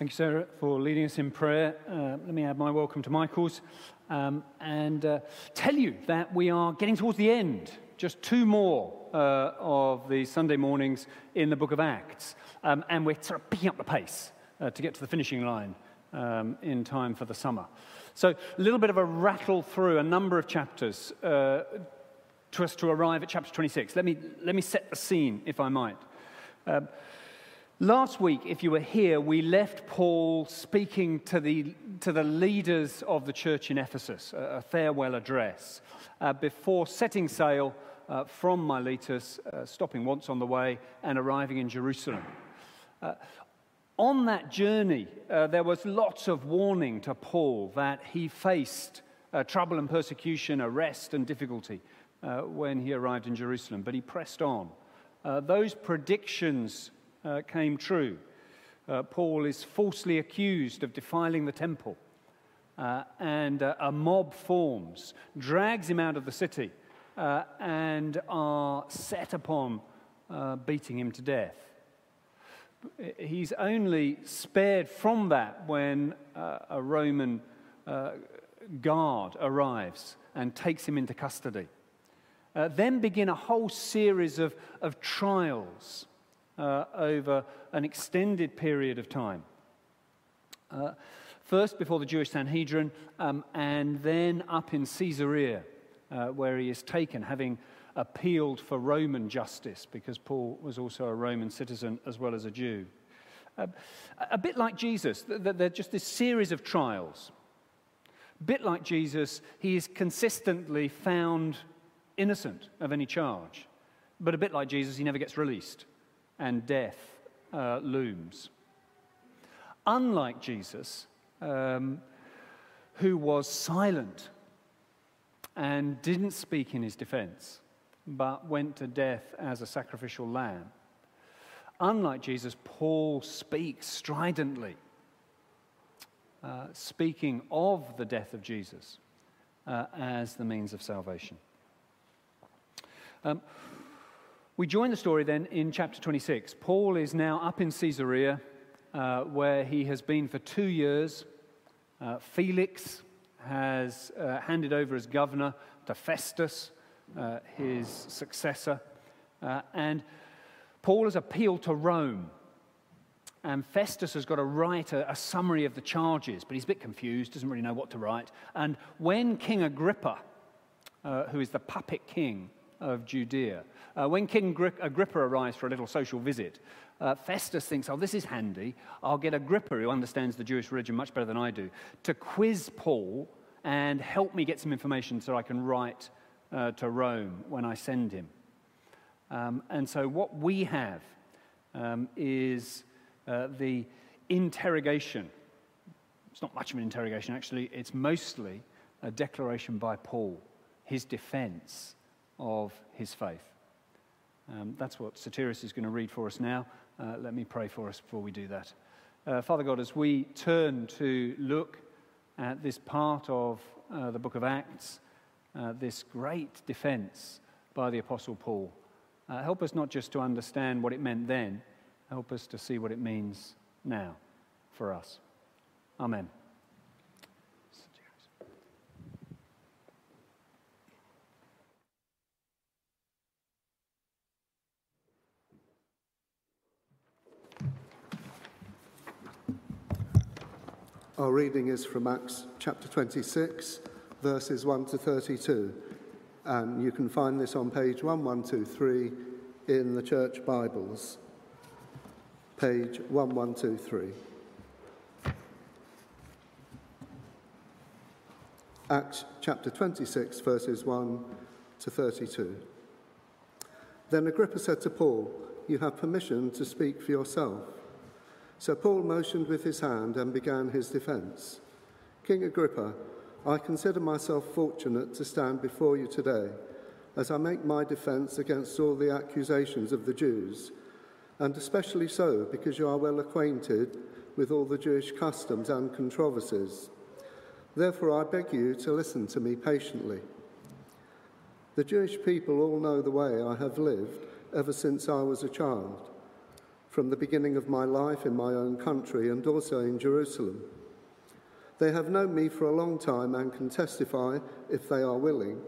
Thank you, Sarah, for leading us in prayer. Uh, let me add my welcome to Michael's um, and uh, tell you that we are getting towards the end. Just two more uh, of the Sunday mornings in the book of Acts. Um, and we're sort of picking up the pace uh, to get to the finishing line um, in time for the summer. So, a little bit of a rattle through a number of chapters uh, to us to arrive at chapter 26. Let me, let me set the scene, if I might. Last week, if you were here, we left Paul speaking to the, to the leaders of the church in Ephesus, a, a farewell address, uh, before setting sail uh, from Miletus, uh, stopping once on the way, and arriving in Jerusalem. Uh, on that journey, uh, there was lots of warning to Paul that he faced uh, trouble and persecution, arrest and difficulty when he arrived in Jerusalem, but he pressed on. those predictions uh, came true. Uh, Paul is falsely accused of defiling the temple, uh, and uh, a mob forms, drags him out of the city, uh, and are set upon uh, beating him to death. He's only spared from that when a Roman guard arrives and takes him into custody. Uh, then begin a whole series of, of trials uh, over an extended period of time. Uh, first before the Jewish Sanhedrin, um, and then up in Caesarea, uh, where he is taken, having appealed for Roman justice, because Paul was also a Roman citizen as well as a Jew. Uh, a bit like Jesus, they're just this series of trials. A bit like Jesus, he is consistently found innocent of any charge. But a bit like Jesus, he never gets released and death uh, looms. Unlike Jesus, um, who was silent and didn't speak in his defense, but went to death as a sacrificial lamb. Unlike Jesus, Paul speaks stridently, uh, speaking of the death of Jesus uh, as the means of salvation. Um, we join the story then in chapter 26. Paul is now up in Caesarea, uh, where he has been for two years. Uh, Felix has uh, handed over as governor to Festus, uh, his successor. Uh, and Paul has appealed to Rome. And Festus has got to write a, a, summary of the charges, but he's a bit confused, doesn't really know what to write. And when King Agrippa, uh, who is the puppet king of Judea, uh, when King Agrippa arrives for a little social visit, uh, Festus thinks, oh, this is handy. I'll get Agrippa, who understands the Jewish religion much better than I do, to quiz Paul and help me get some information so I can write uh, to Rome when I send him. Um, and so, what we have um, is uh, the interrogation. It's not much of an interrogation, actually, it's mostly a declaration by Paul, his defense of his faith. Um, that's what Sotiris is going to read for us now. Uh, let me pray for us before we do that. Uh, Father God, as we turn to look at this part of uh, the book of Acts, uh, this great defense by the Apostle Paul, uh, help us not just to understand what it meant then, help us to see what it means now for us. Amen. Our reading is from Acts chapter 26, verses 1 to 32. And you can find this on page 1123 in the Church Bibles. Page 1123. Acts chapter 26, verses 1 to 32. Then Agrippa said to Paul, You have permission to speak for yourself. So Paul motioned with his hand and began his defense. King Agrippa, I consider myself fortunate to stand before you today as I make my defense against all the accusations of the Jews, and especially so because you are well acquainted with all the Jewish customs and controversies. Therefore, I beg you to listen to me patiently. The Jewish people all know the way I have lived ever since I was a child from the beginning of my life in my own country and also in Jerusalem. They have known me for a long time and can testify, if they are willing,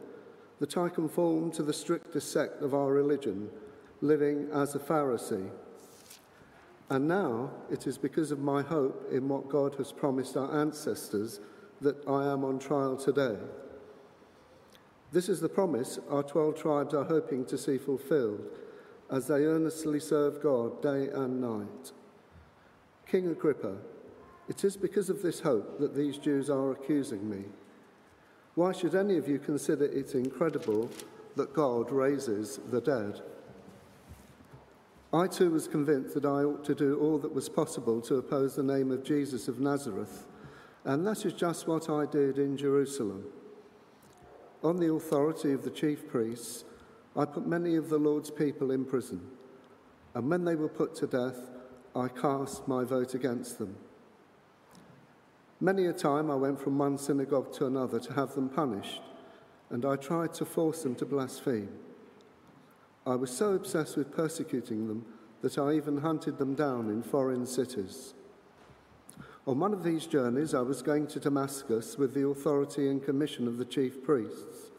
that I conform to the strictest sect of our religion, living as a Pharisee. And now it is because of my hope in what God has promised our ancestors that I am on trial today. This is the promise our 12 tribes are hoping to see fulfilled as they earnestly serve God day and night. King Agrippa, it is because of this hope that these Jews are accusing me. Why should any of you consider it incredible that God raises the dead? I too was convinced that I ought to do all that was possible to oppose the name of Jesus of Nazareth, and that is just what I did in Jerusalem. On the authority of the chief priests, I put many of the Lord's people in prison, and when they were put to death, I cast my vote against them. Many a time I went from one synagogue to another to have them punished, and I tried to force them to blaspheme. I was so obsessed with persecuting them that I even hunted them down in foreign cities. On one of these journeys, I was going to Damascus with the authority and commission of the chief priests.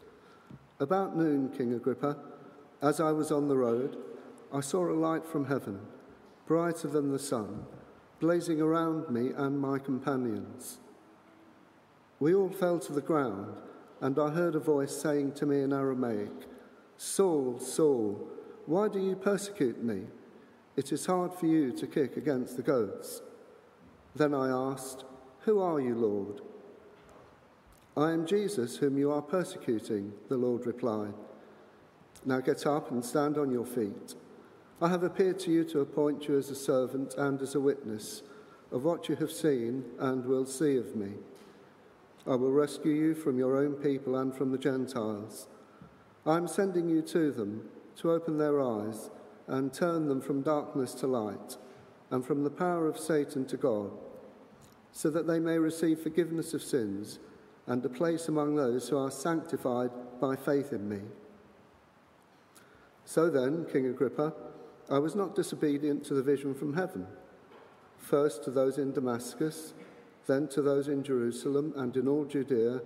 About noon, King Agrippa, as I was on the road, I saw a light from heaven, brighter than the sun blazing around me and my companions. We all fell to the ground, and I heard a voice saying to me in Aramaic, Saul, Saul, why do you persecute me? It is hard for you to kick against the goads. Then I asked, Who are you, Lord? I am Jesus, whom you are persecuting, the Lord replied. Now get up and stand on your feet. I have appeared to you to appoint you as a servant and as a witness of what you have seen and will see of me. I will rescue you from your own people and from the Gentiles. I am sending you to them to open their eyes and turn them from darkness to light and from the power of Satan to God, so that they may receive forgiveness of sins and a place among those who are sanctified by faith in me. So then, King Agrippa, I was not disobedient to the vision from heaven. First to those in Damascus, then to those in Jerusalem and in all Judea,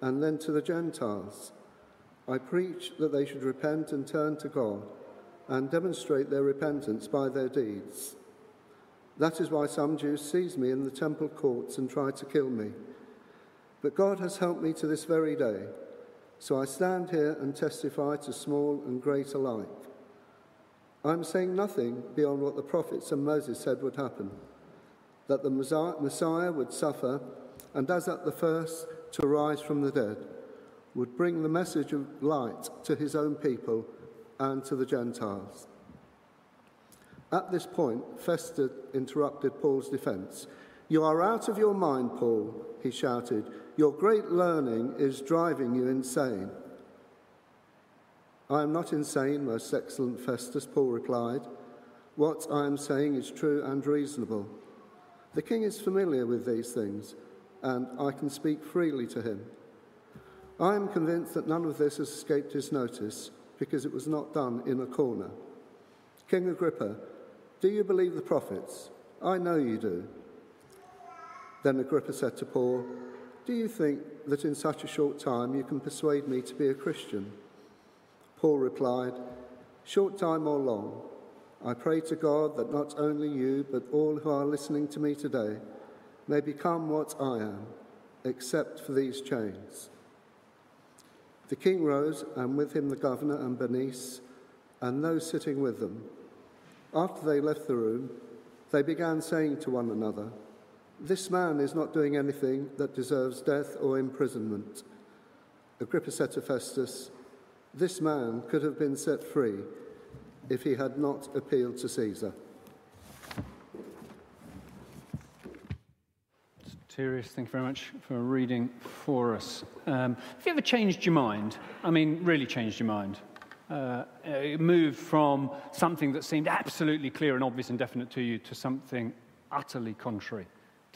and then to the Gentiles. I preached that they should repent and turn to God and demonstrate their repentance by their deeds. That is why some Jews seized me in the temple courts and tried to kill me. But God has helped me to this very day. So I stand here and testify to small and great alike. I'm saying nothing beyond what the prophets and Moses said would happen that the Messiah would suffer, and as at the first to rise from the dead, would bring the message of light to his own people and to the Gentiles. At this point, Festus interrupted Paul's defense. You are out of your mind, Paul, he shouted. Your great learning is driving you insane. I am not insane, most excellent Festus, Paul replied. What I am saying is true and reasonable. The king is familiar with these things, and I can speak freely to him. I am convinced that none of this has escaped his notice because it was not done in a corner. King Agrippa, do you believe the prophets? I know you do. Then Agrippa said to Paul, Do you think that in such a short time you can persuade me to be a Christian? Paul replied, Short time or long, I pray to God that not only you, but all who are listening to me today may become what I am, except for these chains. The king rose, and with him the governor and Bernice, and those sitting with them. After they left the room, they began saying to one another, This man is not doing anything that deserves death or imprisonment. Agrippa said to Festus, this man could have been set free if he had not appealed to Caesar. Tyrus, thank you very much for reading for us. Um, have you ever changed your mind? I mean, really changed your mind? Uh, moved from something that seemed absolutely clear and obvious and definite to you to something utterly contrary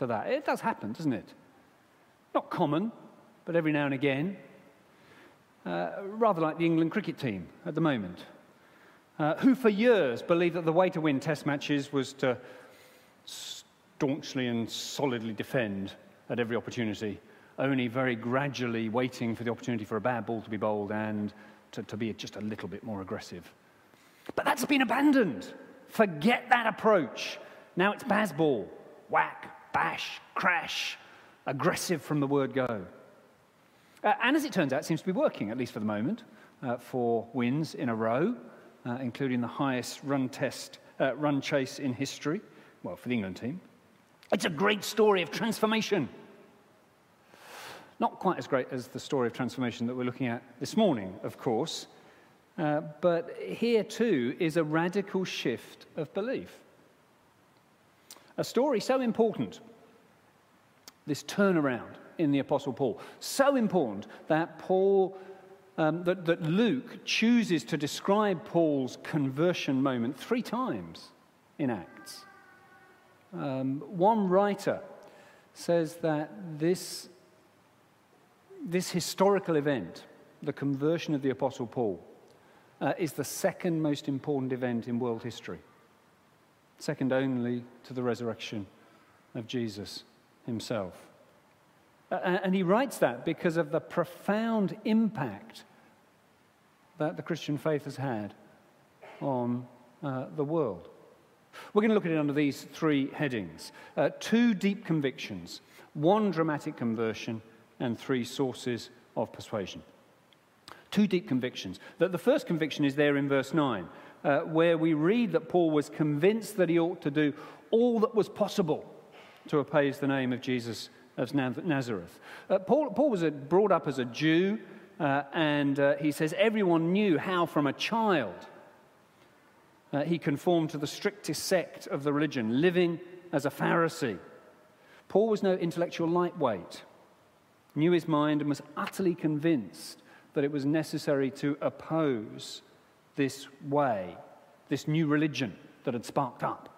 to that. It does happen, doesn't it? Not common, but every now and again uh, rather like the England cricket team at the moment. uh, who for years believed that the way to win test matches was to staunchly and solidly defend at every opportunity, only very gradually waiting for the opportunity for a bad ball to be bowled and to, to be just a little bit more aggressive. But that's been abandoned. Forget that approach. Now it's Bazball. Whack, bash, crash, aggressive from the word go. Uh, and as it turns out, it seems to be working, at least for the moment, uh, for wins in a row, uh, including the highest run test, uh, run chase in history, well, for the England team. It's a great story of transformation. Not quite as great as the story of transformation that we're looking at this morning, of course, uh, but here too is a radical shift of belief. A story so important, this turnaround in the Apostle Paul, so important that Paul, um, that, that Luke chooses to describe Paul's conversion moment three times in Acts. Um, one writer says that this, this historical event, the conversion of the Apostle Paul, uh, is the second most important event in world history, second only to the resurrection of Jesus himself. And he writes that because of the profound impact that the Christian faith has had on uh, the world. We're going to look at it under these three headings uh, two deep convictions, one dramatic conversion, and three sources of persuasion. Two deep convictions. That the first conviction is there in verse 9, uh, where we read that Paul was convinced that he ought to do all that was possible to oppose the name of Jesus of Nazareth. Uh, Paul, Paul, was a, brought up as a Jew, uh, and uh, he says everyone knew how from a child uh, he conformed to the strictest sect of the religion, living as a Pharisee. Paul was no intellectual lightweight, knew his mind, and was utterly convinced that it was necessary to oppose this way, this new religion that had sparked up.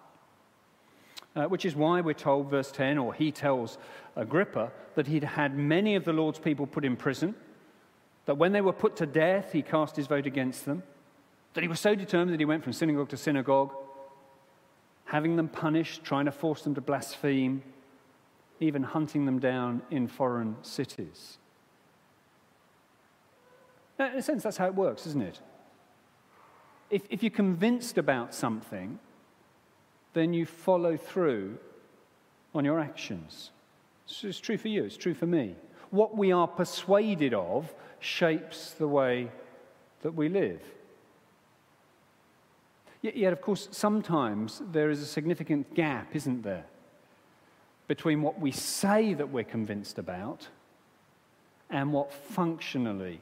Uh, which is why we're told, verse 10, or he tells Agrippa, that he'd had many of the Lord's people put in prison, that when they were put to death, he cast his vote against them, that he was so determined that he went from synagogue to synagogue, having them punished, trying to force them to blaspheme, even hunting them down in foreign cities. Now, in a sense, that's how it works, isn't it? If, if you're convinced about something, then you follow through on your actions. It's true for you, it's true for me. What we are persuaded of shapes the way that we live. Yet, of course, sometimes there is a significant gap, isn't there, between what we say that we're convinced about and what functionally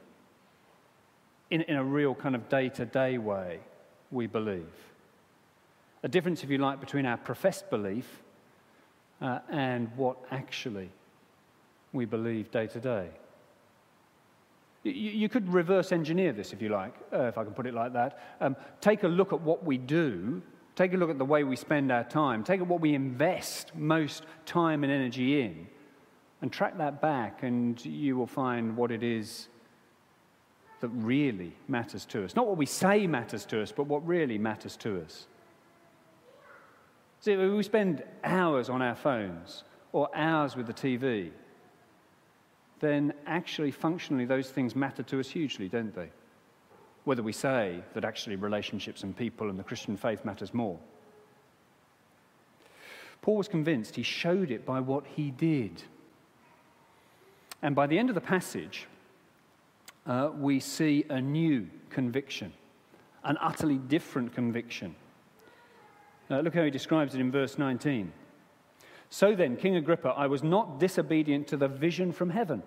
in, in a real kind of day to day way we believe. A difference, if you like, between our professed belief uh, and what actually we believe day to day. You could reverse engineer this, if you like, uh, if I can put it like that. Um, take a look at what we do, take a look at the way we spend our time, take at what we invest most time and energy in, and track that back, and you will find what it is that really matters to us. Not what we say matters to us, but what really matters to us. See, if we spend hours on our phones or hours with the TV, then actually, functionally, those things matter to us hugely, don't they? Whether we say that actually relationships and people and the Christian faith matters more. Paul was convinced, he showed it by what he did. And by the end of the passage, uh, we see a new conviction, an utterly different conviction. Uh, look how he describes it in verse 19. So then, King Agrippa, I was not disobedient to the vision from heaven.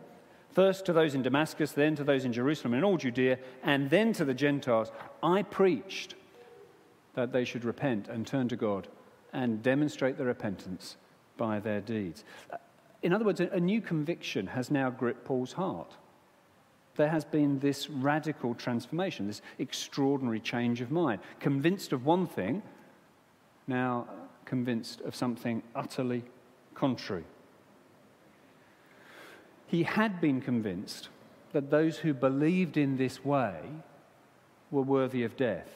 First to those in Damascus, then to those in Jerusalem and all Judea, and then to the Gentiles. I preached that they should repent and turn to God and demonstrate their repentance by their deeds. In other words, a new conviction has now gripped Paul's heart there has been this radical transformation, this extraordinary change of mind. Convinced of one thing, now convinced of something utterly contrary. He had been convinced that those who believed in this way were worthy of death.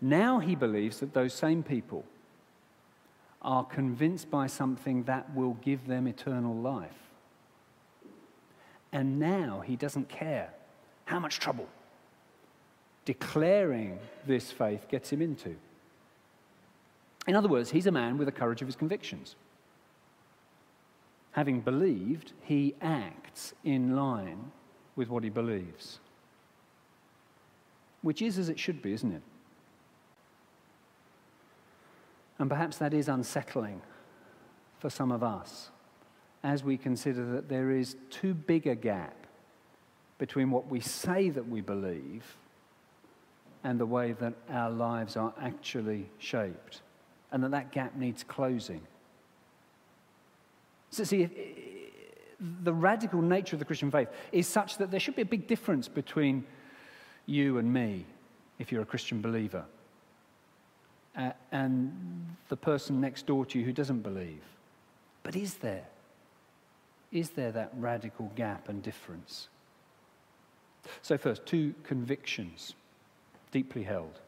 Now he believes that those same people are convinced by something that will give them eternal life. And now he doesn't care how much trouble declaring this faith gets him into. In other words, he's a man with the courage of his convictions. Having believed, he acts in line with what he believes. Which is as it should be, isn't it? And perhaps that is unsettling for some of us as we consider that there is too big a gap between what we say that we believe and the way that our lives are actually shaped, and that that gap needs closing. So, see, the radical nature of the Christian faith is such that there should be a big difference between you and me if you're a Christian believer uh, and the person next door to you who doesn't believe. But is there? Is there that radical gap and difference? So, first, two convictions deeply held.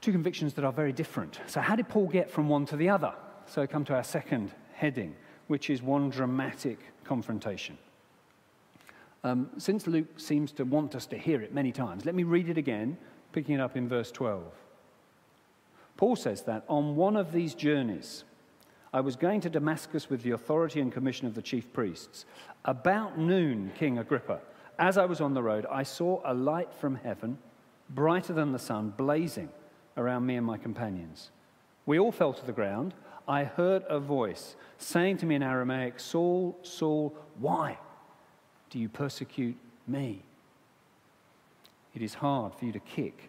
Two convictions that are very different. So, how did Paul get from one to the other? So, come to our second heading, which is one dramatic confrontation. Um, since Luke seems to want us to hear it many times, let me read it again, picking it up in verse 12. Paul says that on one of these journeys, I was going to Damascus with the authority and commission of the chief priests. About noon, King Agrippa, as I was on the road, I saw a light from heaven, brighter than the sun, blazing around me and my companions. We all fell to the ground. I heard a voice saying to me in Aramaic, Saul, Saul, why do you persecute me? It is hard for you to kick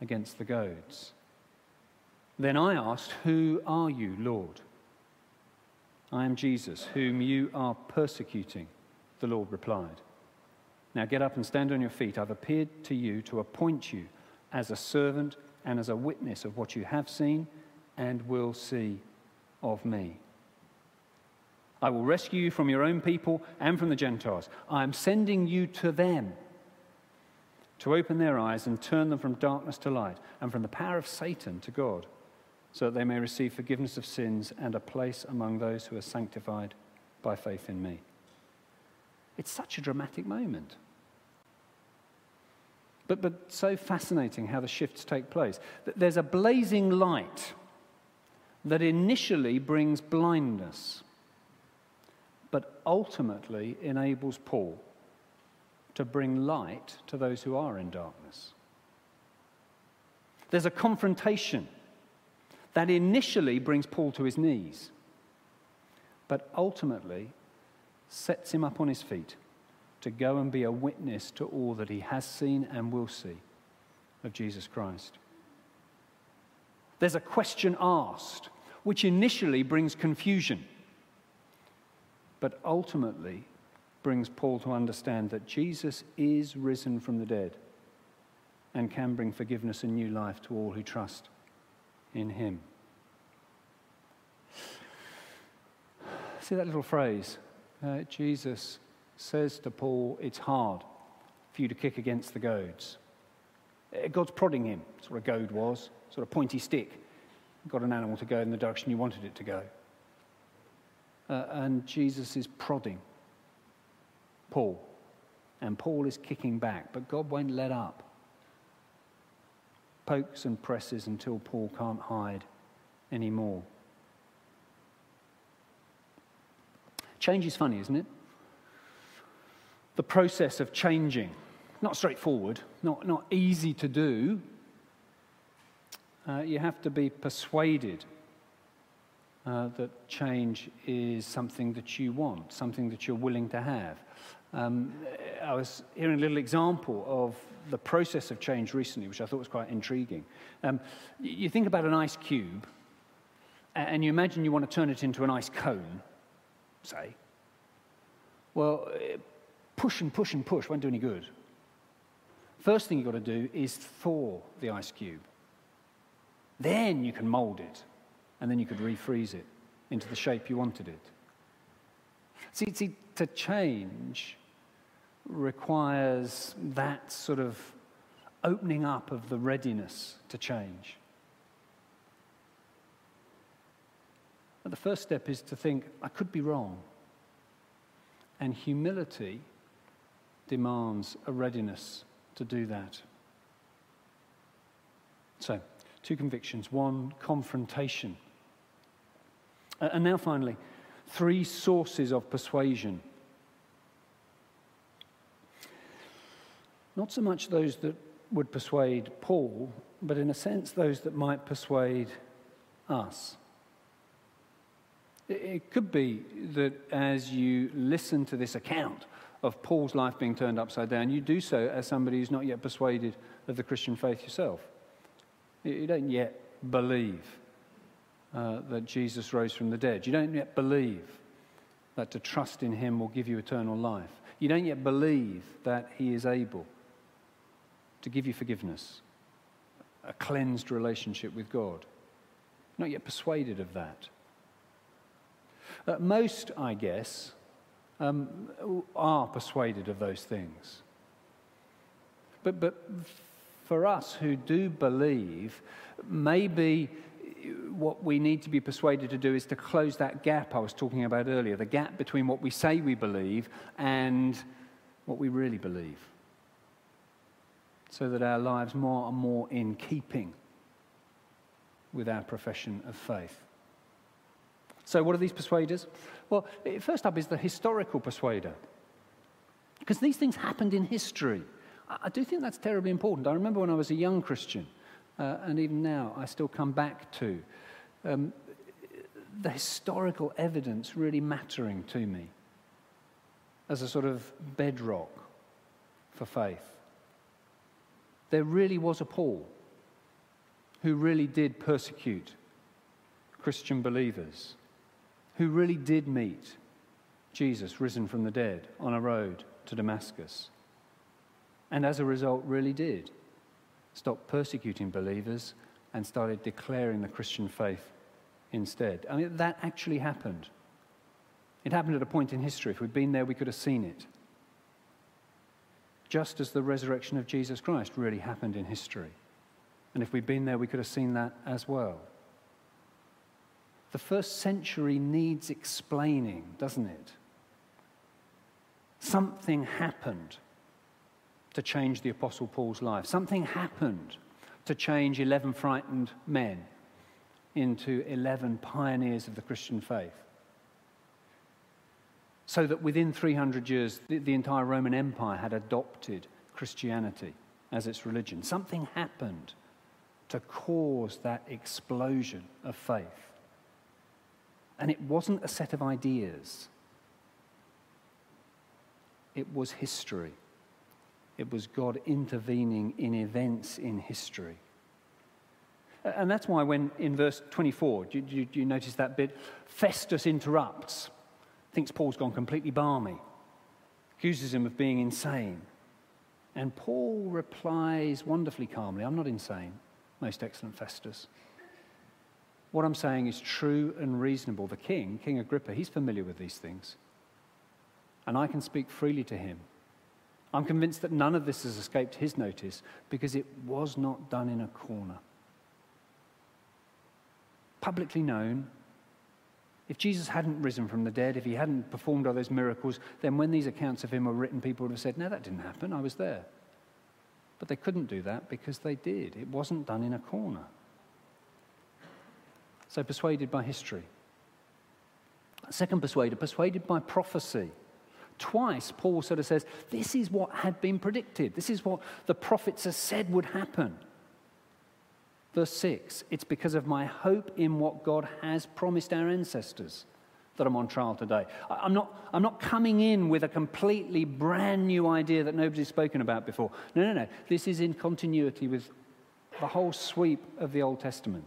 against the goads. Then I asked, Who are you, Lord? I am Jesus, whom you are persecuting, the Lord replied. Now get up and stand on your feet. I've appeared to you to appoint you as a servant and as a witness of what you have seen and will see of me. I will rescue you from your own people and from the Gentiles. I am sending you to them to open their eyes and turn them from darkness to light and from the power of Satan to God, so that they may receive forgiveness of sins and a place among those who are sanctified by faith in me. It's such a dramatic moment. But, but so fascinating how the shifts take place. There's a blazing light that initially brings blindness, but ultimately enables Paul to bring light to those who are in darkness. There's a confrontation that initially brings Paul to his knees, but ultimately sets him up on his feet to go and be a witness to all that he has seen and will see of Jesus Christ. There's a question asked, which initially brings confusion, but ultimately brings Paul to understand that Jesus is risen from the dead and can bring forgiveness and new life to all who trust in him. See that little phrase? Uh, Jesus says to Paul, It's hard for you to kick against the goads. Uh, God's prodding him. That's what a goad was, sort of pointy stick. Got an animal to go in the direction you wanted it to go. Uh, and Jesus is prodding Paul. And Paul is kicking back, but God won't let up. Pokes and presses until Paul can't hide anymore. Change is funny, isn't it? the process of changing. Not straightforward, not, not easy to do. Uh, you have to be persuaded uh, that change is something that you want, something that you're willing to have. Um, I was hearing a little example of the process of change recently, which I thought was quite intriguing. Um, you think about an ice cube, and you imagine you want to turn it into an ice cone, say. Well, push and push and push won't do any good. First thing you've got to do is thaw the ice cube. Then you can mold it, and then you could refreeze it into the shape you wanted it. See, see to change requires that sort of opening up of the readiness to change. But the first step is to think, I could be wrong. And humility demands a readiness to do that. So, two convictions one, confrontation. Uh, and now, finally, three sources of persuasion. Not so much those that would persuade Paul, but in a sense, those that might persuade us. It could be that as you listen to this account of Paul's life being turned upside down, you do so as somebody who's not yet persuaded of the Christian faith yourself. You don't yet believe uh, that Jesus rose from the dead. You don't yet believe that to trust in him will give you eternal life. You don't yet believe that he is able to give you forgiveness, a cleansed relationship with God. Not yet persuaded of that. Uh, most, I guess, um, are persuaded of those things. But, but for us who do believe, maybe what we need to be persuaded to do is to close that gap I was talking about earlier the gap between what we say we believe and what we really believe. So that our lives more and more in keeping with our profession of faith. So, what are these persuaders? Well, first up is the historical persuader. Because these things happened in history. I do think that's terribly important. I remember when I was a young Christian, uh, and even now I still come back to um, the historical evidence really mattering to me as a sort of bedrock for faith. There really was a Paul who really did persecute Christian believers who really did meet Jesus risen from the dead on a road to Damascus. And as a result, really did stop persecuting believers and started declaring the Christian faith instead. I mean, that actually happened. It happened at a point in history. If we'd been there, we could have seen it. Just as the resurrection of Jesus Christ really happened in history. And if we'd been there, we could have seen that as well. The first century needs explaining, doesn't it? Something happened to change the Apostle Paul's life. Something happened to change 11 frightened men into 11 pioneers of the Christian faith. So that within 300 years, the, the, entire Roman Empire had adopted Christianity as its religion. Something happened to cause that explosion of faith. And it wasn't a set of ideas, it was history. It was God intervening in events in history. And that's why, when in verse 24, do you, do you notice that bit? Festus interrupts, thinks Paul's gone completely balmy, accuses him of being insane. And Paul replies wonderfully calmly, I'm not insane, most excellent Festus. What I'm saying is true and reasonable. The king, King Agrippa, he's familiar with these things. And I can speak freely to him. I'm convinced that none of this has escaped his notice because it was not done in a corner. Publicly known, if Jesus hadn't risen from the dead, if he hadn't performed all those miracles, then when these accounts of him were written, people would have said, No, that didn't happen. I was there. But they couldn't do that because they did. It wasn't done in a corner. So, persuaded by history. Second persuader, persuaded by prophecy. Twice, Paul sort of says, This is what had been predicted. This is what the prophets have said would happen. Verse 6 It's because of my hope in what God has promised our ancestors that I'm on trial today. I'm not, I'm not coming in with a completely brand new idea that nobody's spoken about before. No, no, no. This is in continuity with the whole sweep of the Old Testament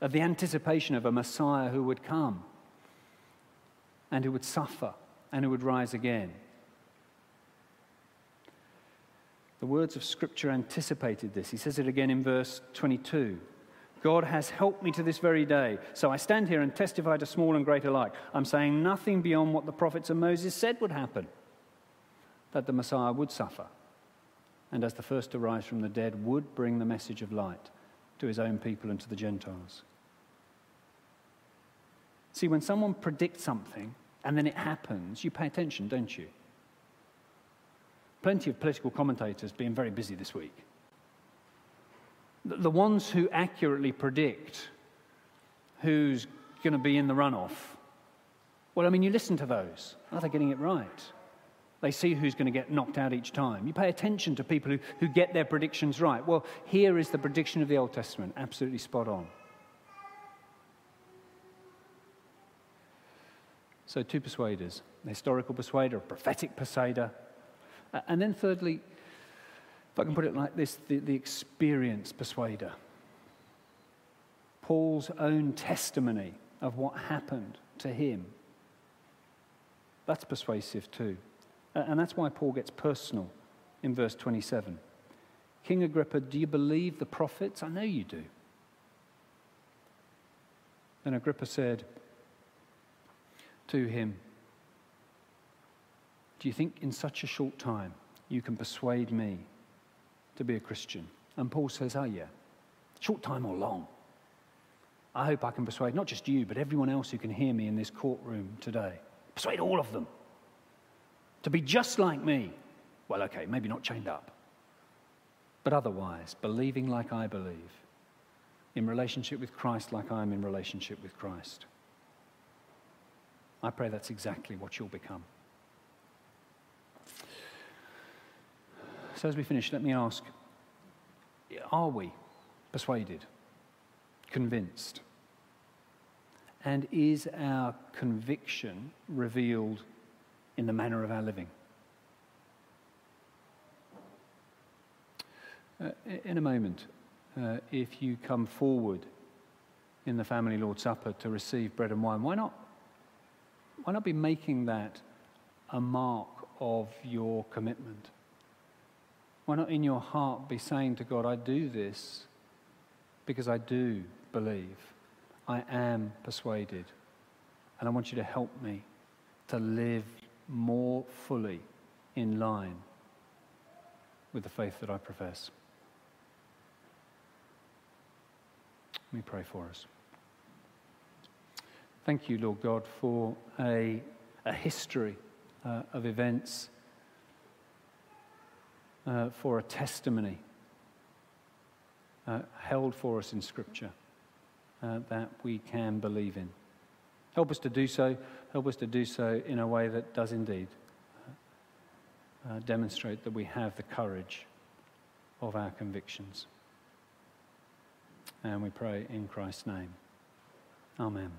of the anticipation of a Messiah who would come and who would suffer and who would rise again. The words of Scripture anticipated this. He says it again in verse 22. God has helped me to this very day. So I stand here and testify to small and great alike. I'm saying nothing beyond what the prophets and Moses said would happen that the Messiah would suffer and as the first to rise from the dead, would bring the message of light to his own people and to the Gentiles. See, when someone predicts something and then it happens, you pay attention, don't you? Plenty of political commentators being very busy this week. The ones who accurately predict who's going to be in the runoff. Well, I mean, you listen to those. Are they getting it right? They see who's going to get knocked out each time. You pay attention to people who, who get their predictions right. Well, here is the prediction of the Old Testament, absolutely spot on. So, two persuaders a historical persuader, a prophetic persuader. And then, thirdly, if I can put it like this, the, the experience persuader. Paul's own testimony of what happened to him. That's persuasive too. And that's why Paul gets personal in verse 27. King Agrippa, do you believe the prophets? I know you do. Then Agrippa said to him, Do you think in such a short time you can persuade me to be a Christian? And Paul says, Oh, yeah. Short time or long. I hope I can persuade not just you, but everyone else who can hear me in this courtroom today. Persuade all of them to be just like me. Well, okay, maybe not chained up, but otherwise, believing like I believe, in relationship with Christ like I am in relationship with Christ. I pray that's exactly what you'll become. So, as we finish, let me ask are we persuaded, convinced? And is our conviction revealed in the manner of our living. Uh, in a moment, uh, if you come forward in the family Lord's Supper to receive bread and wine, why not, why not be making that a mark of your commitment? Why not in your heart be saying to God, I do this because I do believe, I am persuaded, and I want you to help me to live more fully in line with the faith that I profess. Let me pray for us. Thank you, Lord God, for a, a history uh, of events, uh, for a testimony uh, held for us in Scripture uh, that we can believe in. Help us to do so. Help us to do so in a way that does indeed uh, demonstrate that we have the courage of our convictions. And we pray in Christ's name. Amen.